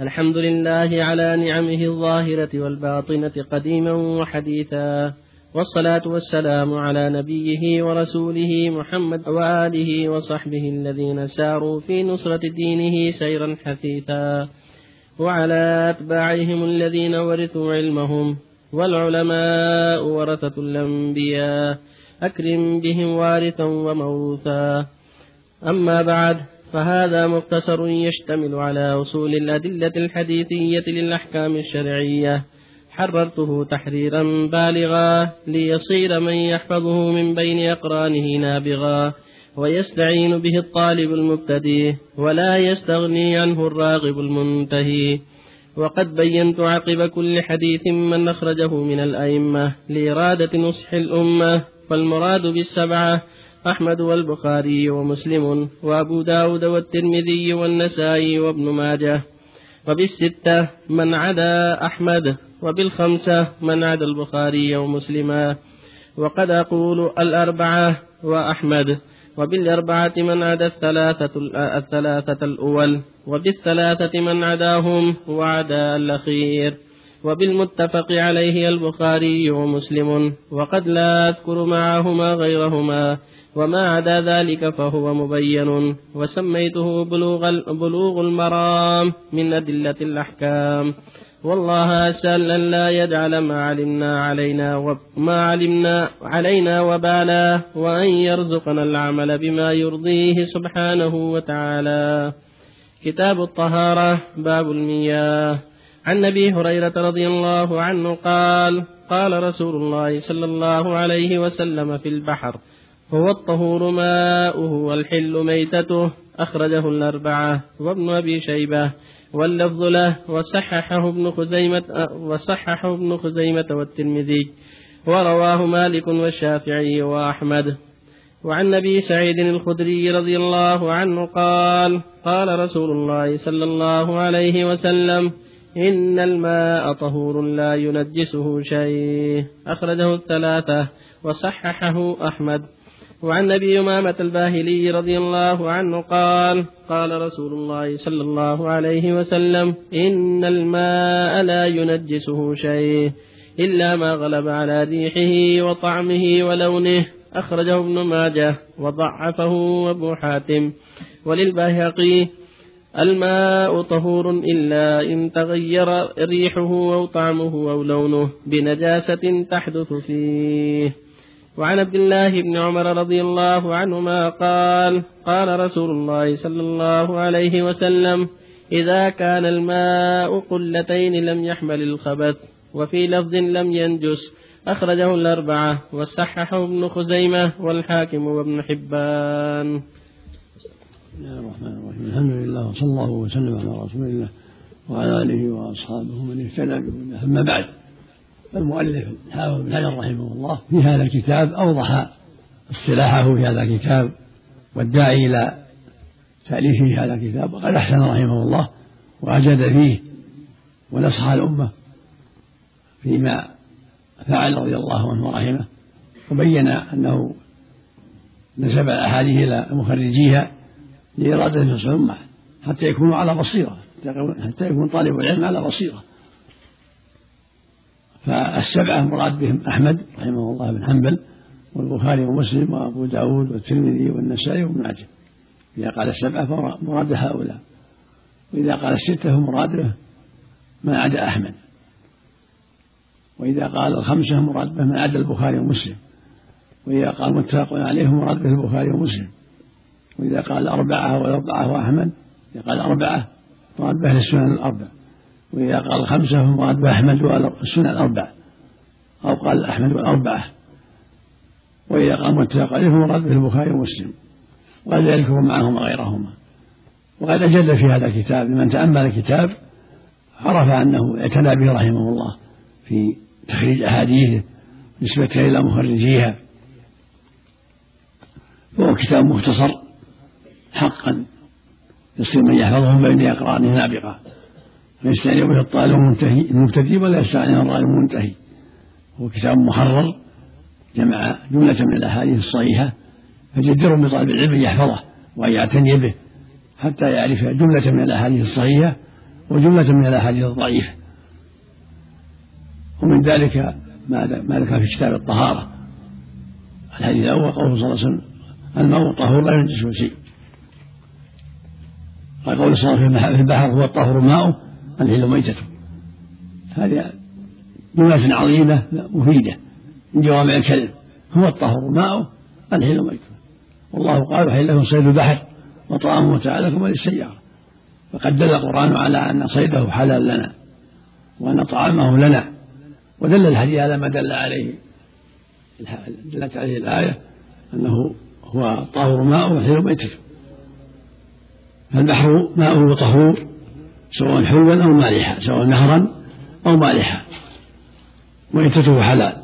الحمد لله على نعمه الظاهرة والباطنة قديما وحديثا والصلاة والسلام على نبيه ورسوله محمد وآله وصحبه الذين ساروا في نصرة دينه سيرا حثيثا وعلى أتباعهم الذين ورثوا علمهم والعلماء ورثة الأنبياء أكرم بهم وارثا وموروثا أما بعد فهذا مختصر يشتمل على أصول الأدلة الحديثية للأحكام الشرعية. حررته تحريرا بالغا ليصير من يحفظه من بين أقرانه نابغا ويستعين به الطالب المبتدئ ولا يستغني عنه الراغب المنتهي. وقد بينت عقب كل حديث من أخرجه من الأئمة لإرادة نصح الأمة فالمراد بالسبعة أحمد والبخاري ومسلم وأبو داود والترمذي والنسائي وابن ماجه. وبالستة من عدا أحمد وبالخمسة من عدا البخاري ومسلما وقد أقول الأربعة وأحمد وبالأربعة من عدا الثلاثة, الثلاثة الأول وبالثلاثة من عداهم وعدا الأخير. وبالمتفق عليه البخاري ومسلم وقد لا أذكر معهما غيرهما وما عدا ذلك فهو مبين وسميته بلوغ, بلوغ المرام من أدلة الأحكام. والله أسأل أن لا يجعل ما علمنا علينا وما علمنا علينا وبالا وأن يرزقنا العمل بما يرضيه سبحانه وتعالى. كتاب الطهارة باب المياه. عن أبي هريرة رضي الله عنه قال قال رسول الله صلى الله عليه وسلم في البحر هو الطهور ماؤه والحل ميتته. أخرجه الأربعة وابن أبي شيبة واللفظ له وصححه ابن خزيمة وصححه ابن خزيمة والترمذي ورواه مالك والشافعي وأحمد. وعن أبي سعيد الخدري رضي الله عنه قال قال رسول الله صلى الله عليه وسلم إن الماء طهور لا ينجسه شيء. أخرجه الثلاثة وصححه أحمد. وعن أبي أمامة الباهلي رضي الله عنه قال قال رسول الله صلى الله عليه وسلم إن الماء لا ينجسه شيء إلا ما غلب على ريحه وطعمه ولونه. أخرجه ابن ماجه وضعفه أبو حاتم. وللبيهقي الماء طهور إلا إن تغير ريحه أو طعمه أو لونه بنجاسة تحدث فيه. وعن عبد الله بن عمر رضي الله عنهما قال قال رسول الله صلى الله عليه وسلم إذا كان الماء قلتين لم يحمل الخبث وفي لفظ لم ينجس أخرجه الأربعة وصححه ابن خزيمة والحاكم وابن حبان. بسم الله الرحمن الرحيم. الحمد لله وصلى الله وسلم على رسول الله وعلى آله وأصحابه من اهتدى بهداه. أما بعد المؤلف حافظ بن حجر رحمه الله في هذا الكتاب أوضح اصطلاحه في هذا الكتاب والداعي إلى تأليفه هذا الكتاب. وقد أحسن رحمه الله وأجاد فيه ونصح الأمة فيما فعل رضي الله عنه ورحمه. وبين أنه نسب الأحاديث إلى مخرجيها لإرادة نصح الأمة حتى يكونوا على بصيرة حتى يكون طالب العلم على بصيرة. فالسبعة مراد بهم أحمد رحمه الله بن حنبل والبخاري ومسلم وأبو داود والترمذي والنسائي وابن ماجه. إذا قال السبعة فمراد هؤلاء. وإذا قال الستة فمراد من عدا أحمد. وإذا قال الخمسة مراد به من عدا البخاري ومسلم. وإذا قال متفق عليه مراد به البخاري ومسلم. وإذا قال أربعة والأربعة وأحمد إذا قال أربعة مراد به السنن الأربع. وإذا قال خمسة فمراد بأحمد والسنن الأربع. أو قال أحمد والأربعة. وإذا قال متفق عليه فمراد به البخاري ومسلم. وقد يذكر معهما غيرهما. وقد أجل في هذا الكتاب لمن تأمل الكتاب عرف أنه اعتنى به رحمه الله في تخريج أحاديثه نسبة إلى مخرجيها. وهو كتاب مختصر. حقا. يصير من يحفظه بين أقرانه نابغة. فيستعني به الطالب المنتهي المبتدئ ولا يستعني الطالب المنتهي. هو كتاب محرر جمع جملة من الأحاديث الصحيحة فجدر بطالب العلم أن يحفظه وأن يعتني به حتى يعرف جملة من الأحاديث الصحيحة وجملة من الأحاديث الضعيفة. ومن ذلك ما ذكر في كتاب الطهارة. الحديث الأول قوله صلى الله عليه وسلم الماء طهور لا ينجسه شيء. قال قول صلى الله عليه وسلم في البحر هو الطهور ماؤه الحل ميتته. هذه جملة عظيمة مفيدة من جوامع الكلم هو الطهور ماؤه الحل ميتته. والله قال وحل لكم صيد البحر وطعامه لكم وللسيارة. فقد دل القرآن على أن صيده حلال لنا وأن طعامه لنا. ودل الحديث على ما دل عليه. دلت عليه الآية أنه هو طهور ماء وحل ميتته. فالبحر ماؤه طهور سواء حلوا أو مالحا سواء نهرا أو مالحا. ميتته حلال.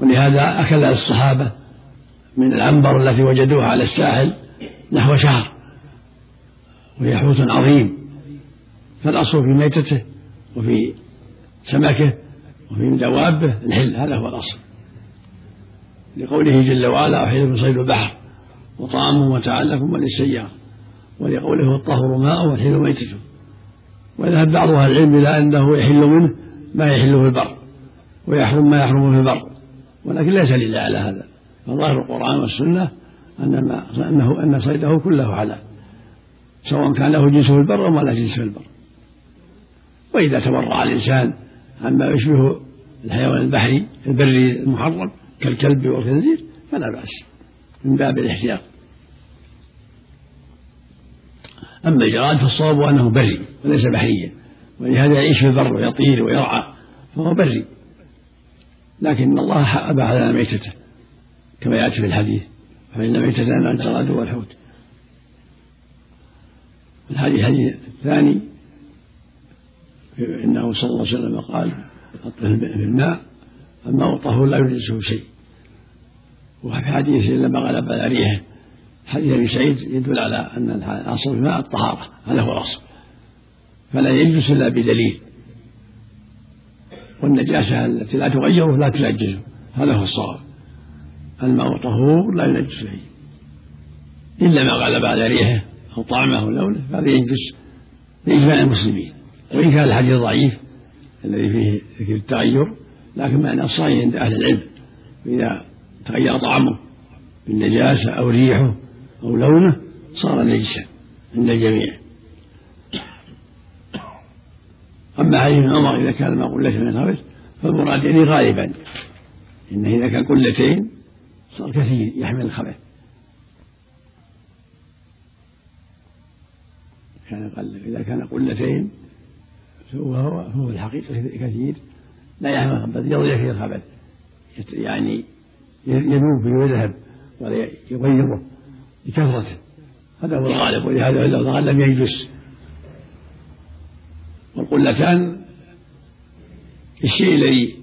ولهذا أكل الصحابة من العنبر التي وجدوها على الساحل نحو شهر وهي حوت عظيم. فالأصل في ميتته وفي سمكه وفي دوابه الحل هذا هو الأصل. لقوله جل وعلا أحيلكم صيد البحر وطعامه متاعا لكم وللسيارة ولقوله الطهر ماء والحل ميتته وذهب بعض أهل العلم إلى أنه يحل منه ما يحل في البر ويحرم ما يحرم في البر. ولكن ليس دليل على هذا. فظاهر القرآن والسنة أن ما أنه أن صيده كله حلال. سواء كان له جنس في البر أو ما له جنس في البر. وإذا تورع الإنسان عما يشبه الحيوان البحري البري المحرم كالكلب والخنزير فلا بأس من باب الاحتياط. أما الجراد فالصواب أنه بري وليس بحريا ولهذا يعيش في البر ويطير ويرعى فهو بري. لكن الله أباح لنا ميتته كما يأتي في الحديث. فأما الميتتان الجراد والحوت. الحديث الحديث الثاني إنه صلى الله عليه وسلم قال في الماء الماء طهور لا يجلسه شيء. وفي حديث لما غلب على ريحه حديث أبي سعيد يدل على أن الاصل في الماء الطهارة هذا هو الأصل. فلا يجلس إلا بدليل. والنجاسة التي لا تغيره لا تنجسه هذا هو الصواب. الماء طهور لا ينجس فيه إلا ما غلب على ريحه أو طعمه أو لونه فهذا ينجس باجماع المسلمين. وإن كان الحديث ضعيف الذي فيه ذكر التغير لكن معنى الصحيح عند أهل العلم إذا تغير طعمه بالنجاسة أو ريحه أو لونه صار نجسا عند الجميع. أما حديث عمر إذا كان ما قلة من الخبث فالمراد يعني غالبا. إنه إذا كان قلتين صار كثير يحمل الخبث كان قل إذا كان قلتين فهو هو الحقيقة كثير لا يحمل الخبث يضيع فيه الخبث يعني يذوب ويذهب ولا يغيره بكثرته هذا هو الغالب ولهذا الغالب لم يجلس. والقلتان الشيء الذي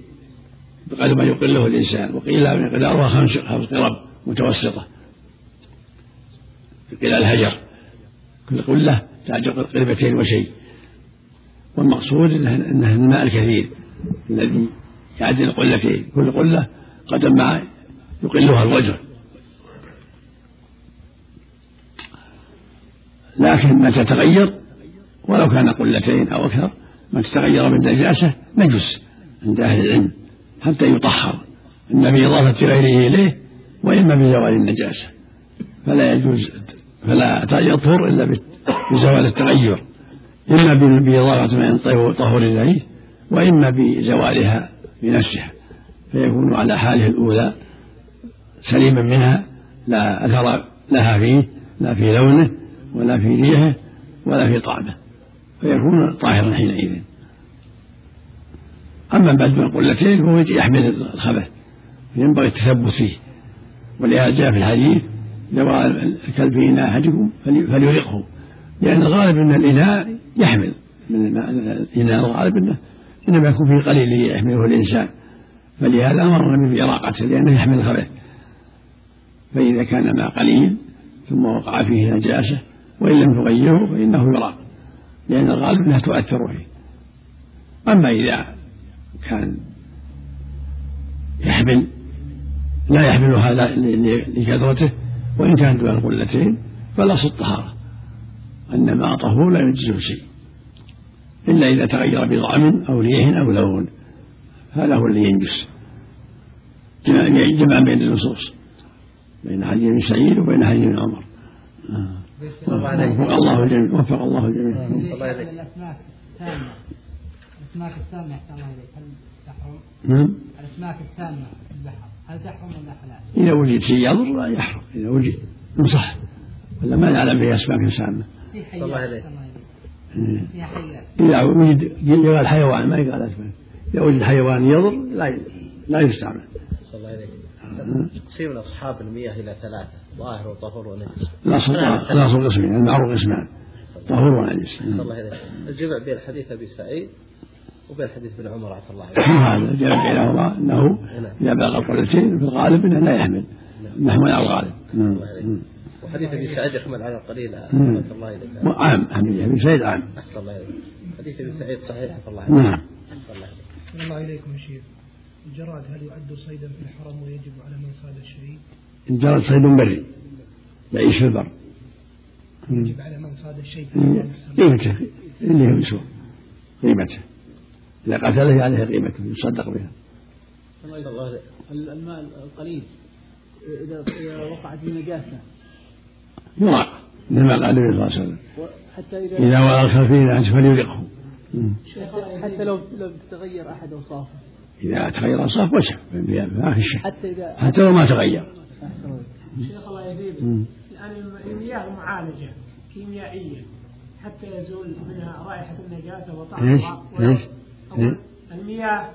بقدر ما يقله الإنسان وقيل مقدارها خمس قرب متوسطة. قيل الهجر. كل قلة تعجب قربتين وشيء. والمقصود انه إنه الماء الكثير الذي يعدل قلتين كل قله قدر ما يقلها الوجه. لكن متى تغير؟ ولو كان قلتين أو أكثر ما تتغير بالنجاسة نجس عند أهل العلم حتى يطهر إما بإضافة غيره إليه وإما بزوال النجاسة. فلا يجوز فلا يطهر إلا بزوال التغير إما بإضافة ما طهور إليه وإما بزوالها بنفسها. فيكون على حاله الأولى سليما منها لا أثر لها فيه لا في لونه ولا في ريحه ولا في طعمة فيكون طاهرا حينئذ. أما بعد من قلتين فهو يحمل الخبث ينبغي التثبت فيه. ولهذا جاء في الحديث لو الكلب في إناء أحدكم فليرقه لأن الغالب أن الإناء يحمل من الإناء الغالب أنه إنما يكون فيه قليل يحمله الإنسان. فلهذا أمر النبي بإراقته لأنه يحمل الخبث. فإذا كان ما قليل ثم وقع فيه نجاسة وإن لم تغيره فإنه يرى لأن الغالب أنها تؤثر فيه. أما إذا كان يحمل لا يحملها لكثرته وإن كان دون القلتين فالأصل الطهارة أن ما طهور لا يجزه شيء. إلا إذا تغير بطعم أو ريح أو لون. هذا هو الذي ينجس. جمع بين النصوص. بين حديث ابن سعيد وبين حديث ابن عمر وفق الله الجميع وفق الله الجميع. الاسماك السامه الاسماك السامه احسن الله إليك. هل تحرم؟ نعم. الاسماك السامه في البحر. هل تحرم ولا حلال؟ إذا وجد شيء يضر لا يحرم. إذا وجد انصح ولا ما يعلم فيها اسماك سامة. حيات في حيات. إذا وجد يقال حيوان ما يقال اسماك إذا وجد حيوان يضر لا لا يستعمل. الله عليك تقسيم أصحاب المياه إلى ثلاثة ظاهر وطهور ونجس. الاصل قسمين المعروف قسمان طهور ونجس. الله عليك الجمع بين حديث أبي سعيد وبين حديث ابن عمر عفى الله هذا الجمع بينهما إنه إذا بلغ القلتين في الغالب إنه لا يحمل. محمول على الغالب. نعم. وحديث أبي سعيد يحمل على القليل عفى الله إليك. عام. حديث أبي سعيد عام. احسن الله اليك حديث أبي سعيد صحيح عفى الله عليك نعم. احسن الله اليك الله اليكم يا شيخ. الجراد هل يعد صيدا في الحرم ويجب على من صاد الشيء؟ الجراد صيد بري يعيش في البر. يجب على من صاد الشيء قيمته اللي هو يسوى قيمته. إذا قتله عليه قيمته يصدق بها. الماء القليل إذا وقعت النجاسة يراق مثل ما قال النبي صلى الله عليه وسلم. حتى إذا إذا وقع الخلفين فليرقه. حتى لو لو تغير أحد أوصافه. إذا تغير أوصاف وجه ما في شك. حتى إذا حتى لو ما تغير. شيخ الله يزيد الآن المياه معالجة كيميائيا حتى يزول منها رائحة النجاسة وطعمها. إيش؟ المياه.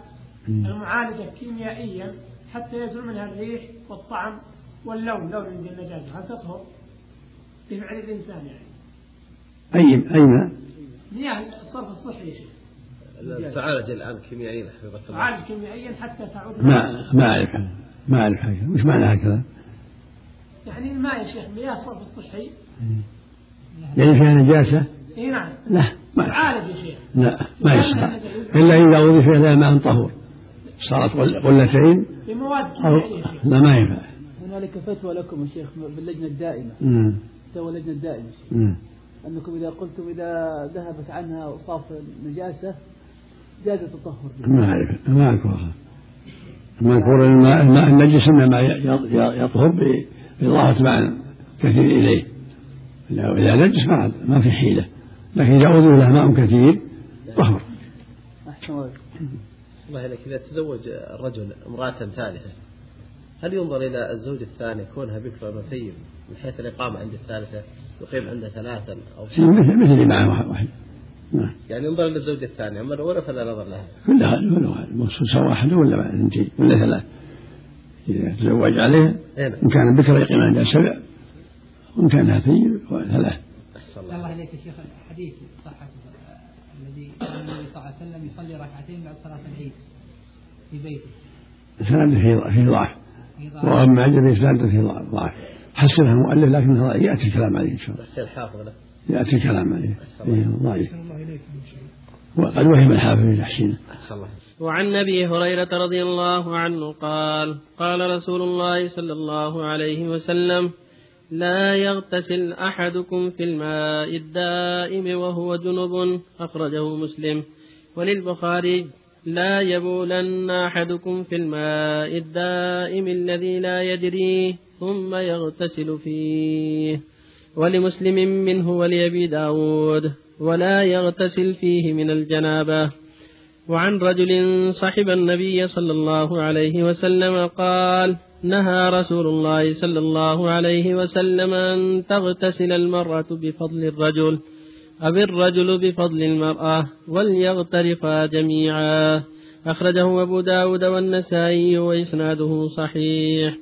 المعالجة كيميائيا حتى يزول منها الريح والطعم واللون لون عند النجاسة. هل تطهر؟ بفعل الإنسان يعني. أي أي ماء؟ مياه الصرف الصحي يا شيخ. تعالج الآن كيميائيا حفظك الله. تعالج كيميائيا حتى تعود. ما ما أعرف ما أعرف حاجة. وش معنى هكذا؟ يعني الماء يا شيخ مياه الصرف الصحي. يعني فيها نجاسة؟ إي نعم. لا ما تعالج يا شيخ. لا ما يصح. إلا إذا أضيف إلى ماء طهور. صارت قلتين بمواد كيميائية لا ما ينفع. هنالك فتوى لكم يا شيخ باللجنة الدائمة. فتوى اللجنة الدائمة أنكم إذا قلتم إذا ذهبت عنها أوصاف النجاسة جاز التطهر. ما أعرف ما أعرف المذكور الماء الماء النجس إنما يطهر بإضافة ماء كثير إليه. إذا نجس ما ما في حيلة. لكن إذا أضيف له ماء كثير طهر. أحسن الله إليك. إذا تزوج الرجل امرأة ثالثة هل ينظر إلى الزوج الثاني؟ كونها بكرة وثيب من حيث الإقامة عند الثالثة يقيم عنده ثلاثا أو مثل مثل اللي معه واحد. نعم. يعني ينظر للزوجة الثانية أما الأولى فلا نظر لها. كلها كلها المقصود سواء واحدة ولا اثنتين ولا ثلاث؟ إذا تزوج عليها نعم. إن كان بكرة يقيم عندها سبع وإن كان ثيب ثلاث الله. إليك يا شيخ. الحديث صحة الذي كان النبي صلى الله عليه وسلم يصلي ركعتين بعد صلاة العيد في بيته. سند في ضعف وأما عجب إسناده في ضعف. حسنها المؤلف لكن يأتي الكلام عليه إن شاء الله. الحافظ له. يأتي الكلام عليه. إيه ضعيف. وقد وهم الحافظ في تحسينه. وعن أبي هريرة رضي الله عنه قال قال رسول الله صلى الله عليه وسلم لا يغتسل أحدكم في الماء الدائم وهو جنب أخرجه مسلم وللبخاري لا يبولن أحدكم في الماء الدائم الذي لا يدري ثم يغتسل فيه ولمسلم منه ولأبي داود ولا يغتسل فيه من الجنابة. وعن رجل صحب النبي صلى الله عليه وسلم قال نهى رسول الله صلى الله عليه وسلم أن تغتسل المرأة بفضل الرجل أو الرجل بفضل المرأة وليغترفا جميعا. أخرجه أبو داود والنسائي وإسناده صحيح.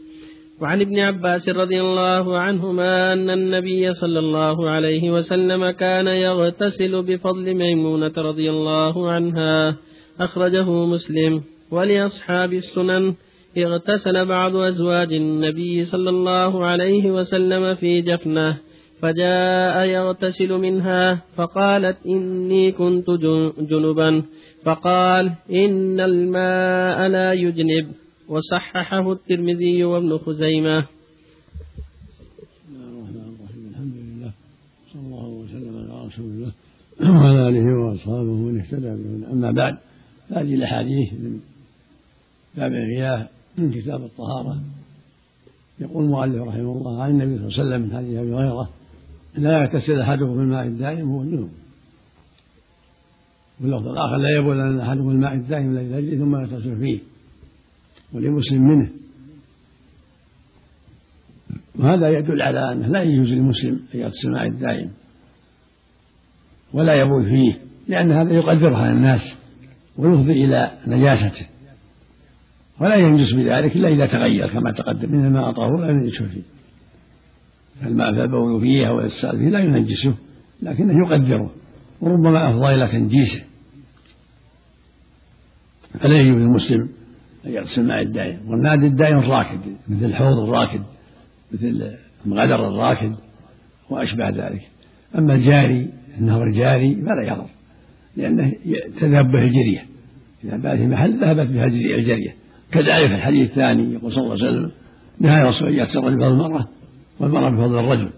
وعن ابن عباس رضي الله عنهما أن النبي صلى الله عليه وسلم كان يغتسل بفضل ميمونة رضي الله عنها. أخرجه مسلم. ولأصحاب السنن اغتسل بعض أزواج النبي صلى الله عليه وسلم في جفنة فجاء يغتسل منها فقالت إني كنت جنبا فقال إن الماء لا يجنب وصححه الترمذي وابن خزيمة. بسم الله الرحمن الرحيم. الحمد لله. صلى الله وسلم على رسول الله وعلى آله وأصحابه من اهتدى به أما بعد هذه الأحاديث من باب الغياه من كتاب الطهارة. يقول المؤلف رحمه الله عن النبي صلى الله عليه وسلم من حديث أبي هريرة لا يغتسل أحدكم بالماء الدائم هو الجنوب واللفظ الآخر لا يبول أن أحدكم الماء الدائم الذي يجري ثم يغتسل فيه. ولمسلم منه. وهذا يدل على أنه لا يجوز للمسلم أن الماء الدائم ولا يبول فيه لأن هذا يقدرها الناس ويفضي إلى نجاسته. ولا ينجس بذلك إلا إذا تغير كما تقدم إن الماء طهور لا ينجس فيه. فالماء فالبول فيه أو السال فيه لا ينجسه لكنه يقدره وربما أفضى إلى تنجيسه. فلا يجوز للمسلم يغسل الماء الدائم والماء الدائم الراكد مثل الحوض الراكد مثل المغدر الراكد وأشبه ذلك. أما الجاري النهر جاري فلا يضر لأنه تذهب به الجرية. إذا بات في محل ذهبت بها الجرية كذلك الحديث الثاني يقول صلى الله عليه وسلم نهى الرسول أن يغتسل بفضل المرأة والمرأة بفضل الرجل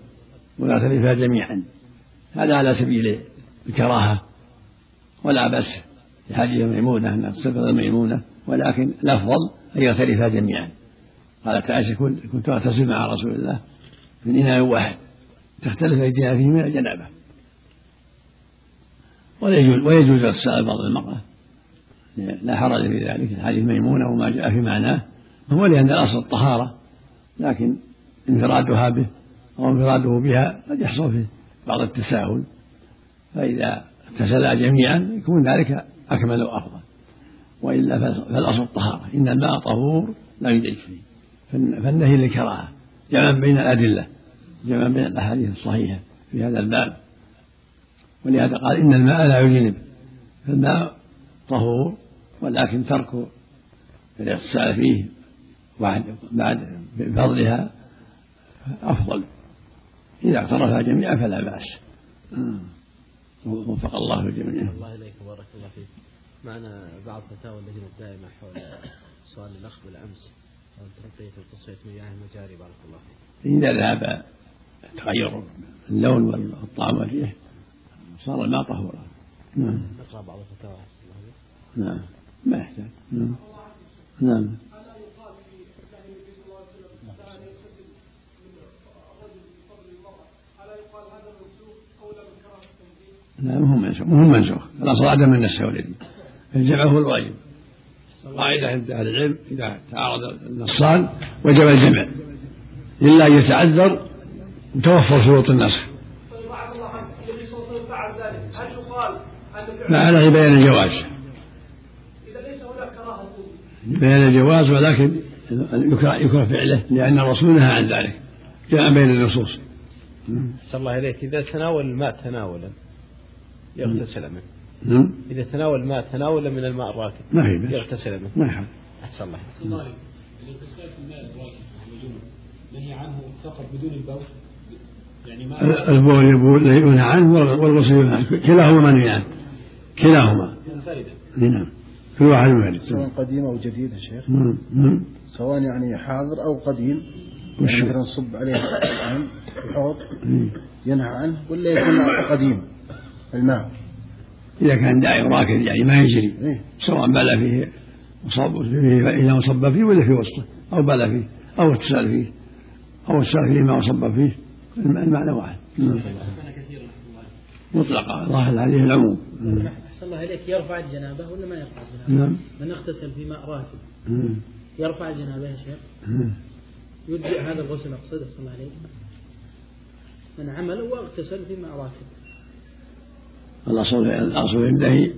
ولا تلفها جميعا. هذا على سبيل الكراهة ولا بأس في حديث ميمونة أن تغتسل ميمونة ولكن الأفضل أن يغترفا جميعا. قالت عائشة كنت أغتسل مع رسول الله من إناء واحد تختلف أيدينا فيه من الجنابة. ويجوز ويجوز اغتسال بعض المرأة. لا حرج في ذلك. الحديث ميمونة وما جاء في معناه. هو لأن الأصل الطهارة لكن انفرادها به أو انفراده بها قد يحصل فيه بعض التساهل. فإذا اغتسلا جميعا يكون ذلك أكمل وأفضل. وإلا فالأصل الطهارة. إن الماء طهور لا فيه. فالنهي للكراهة. جمعا بين الأدلة. جمعا بين الأحاديث الصحيحة في هذا الباب. ولهذا قال إن الماء لا يجنب فالماء طهور ولكن ترك الاغتسال فيه بعد بعد بفضلها أفضل. إذا اعترفها جميعا فلا بأس. وفق الله الجميع. الله إليك. بارك الله فيك. معنا بعض فتاوى اللجنة الدائمة حول سؤال الأخ بالأمس. عن ترقية تصفية مياه المجاري. بارك الله فيك. إذا ذهب تغير اللون والطعم والريح صار الماء طهورا. نعم. نقرأ بعض الفتاوى. نعم. ما يحتاج. نعم. نعم. لا مو منسوخ. مو منسوخ. الاصل عدم النسخ والذي الجمع هو الواجب قاعدة عند أهل العلم إذا تعارض النصان وجب الجمع. إلا أن يتعذر وتوفر شروط النسخ. ما عليه بيان الجواز. بيان الجواز ولكن يكره فعله لأن الرسول نهى عن ذلك. جاء بين النصوص. صلى الله إليك إذا تناول الماء تناولا يغتسل منه. نعم. إذا تناول الماء تناولا من الماء الراكد ما في يغتسل منه. ما يحب أحسن الله. أحسن الله عليك الاغتسال في الماء الراكد نهي عنه فقط بدون البول؟ يعني ما البول يبول ينهى عنه والغسل ينهى عنه. كلاهما منهي عنه. كلاهما. منفردا. نعم. كل واحد منفرد. سواء قديم أو جديد يا شيخ. نعم نعم. سواء يعني حاضر أو قديم. يعني مثلا نصب عليه الحوض ينهى عنه ولا يكون قديم الماء. إذا كان داعي راكد يعني ما يجري. إيه؟ سواء بال فيه وصب فيه إذا صب فيه ولا في وسطه أو بال فيه أو اغتسل فيه أو اغتسل فيه ما صب فيه. الم- المعنى واحد. نعم. مطلقة ظاهر عليه العموم. نعم. أحسن الله إليك. يرفع الجنابة ولا ما يرفع الجنابة؟ نعم. من اغتسل في ماء راكد نعم. يرفع الجنابة يا شيخ؟ نعم. يجزئ هذا الغسل أقصد أحسن الله عليك من عمل واغتسل في ماء راكد الأصل الأصل عنده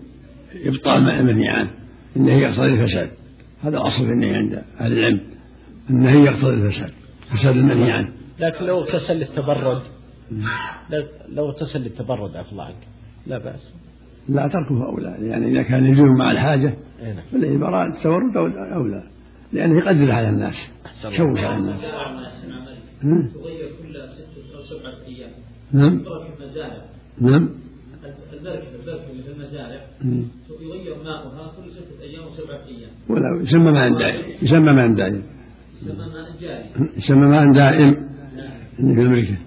إبطال ما المنهي عنه النهي يقتضي الفساد. هذا الأصل في النهي عند أهل العلم. النهي يقتضي الفساد. فساد المنهي عنه. لكن لو اغتسل للتبرد لو- لو اغتسل للتبرد عفى الله عنك لا بأس. لا تركه أولى. يعني إذا كان يلزم مع الحاجة أي نعم. فالعبارة التورد أولى. لأنه يقدر على الناس. أحسن الله. شوش على الناس. نعم. تغير كل ست أو سبعة أيام. نعم. نعم. المزارع ماؤها كل ستة أيام وسبعة أيام. ولا يسمى ماء دائم يسمى ماء دائم. يسمى ماء جاري يسمى ماء دائم. نعم. في المركبة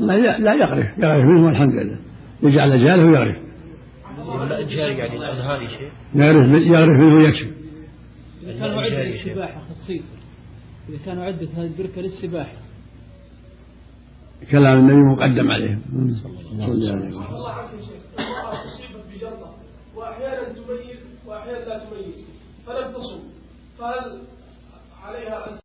لا لا, لا يغرف يغرف منه والحمد لله. يجعل جاله ويغرف. يعني يغرف يغرف منه ويكشف إذا كانوا عدة للسباحة خصيصا. إذا كانوا عدة هذه البركة للسباحة. كلام النبي مقدم عليهم صلى الله عليه وسلم. فهل عليها أن